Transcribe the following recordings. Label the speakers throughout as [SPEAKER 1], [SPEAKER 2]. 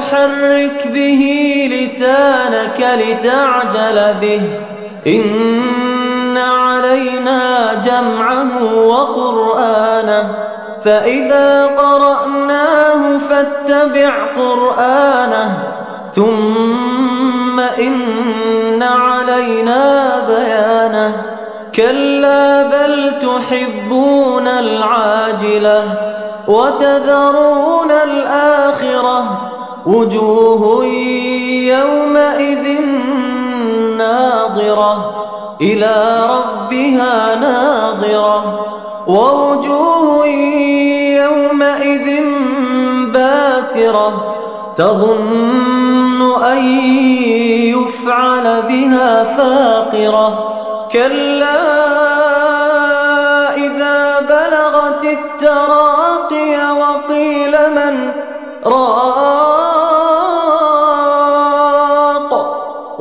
[SPEAKER 1] تحرك به لسانك لتعجل به. إن علينا جمعه وقرآنه. فإذا قرأناه فاتبع قرآنه. ثم إن علينا بيانه. كلا بل تحبون العاجلة وتذرون الآخرة. وجوه يومئذ ناظرة إلى ربها ناظرة ووجوه يومئذ باسرة تظن أن يفعل بها فاقرة كلا إذا بلغت التراقي وقيل من راق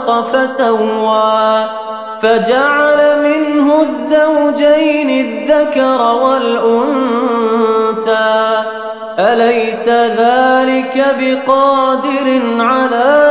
[SPEAKER 1] فخلق فسوى فجعل منه الزوجين الذكر والأنثى. أليس ذلك بقادر على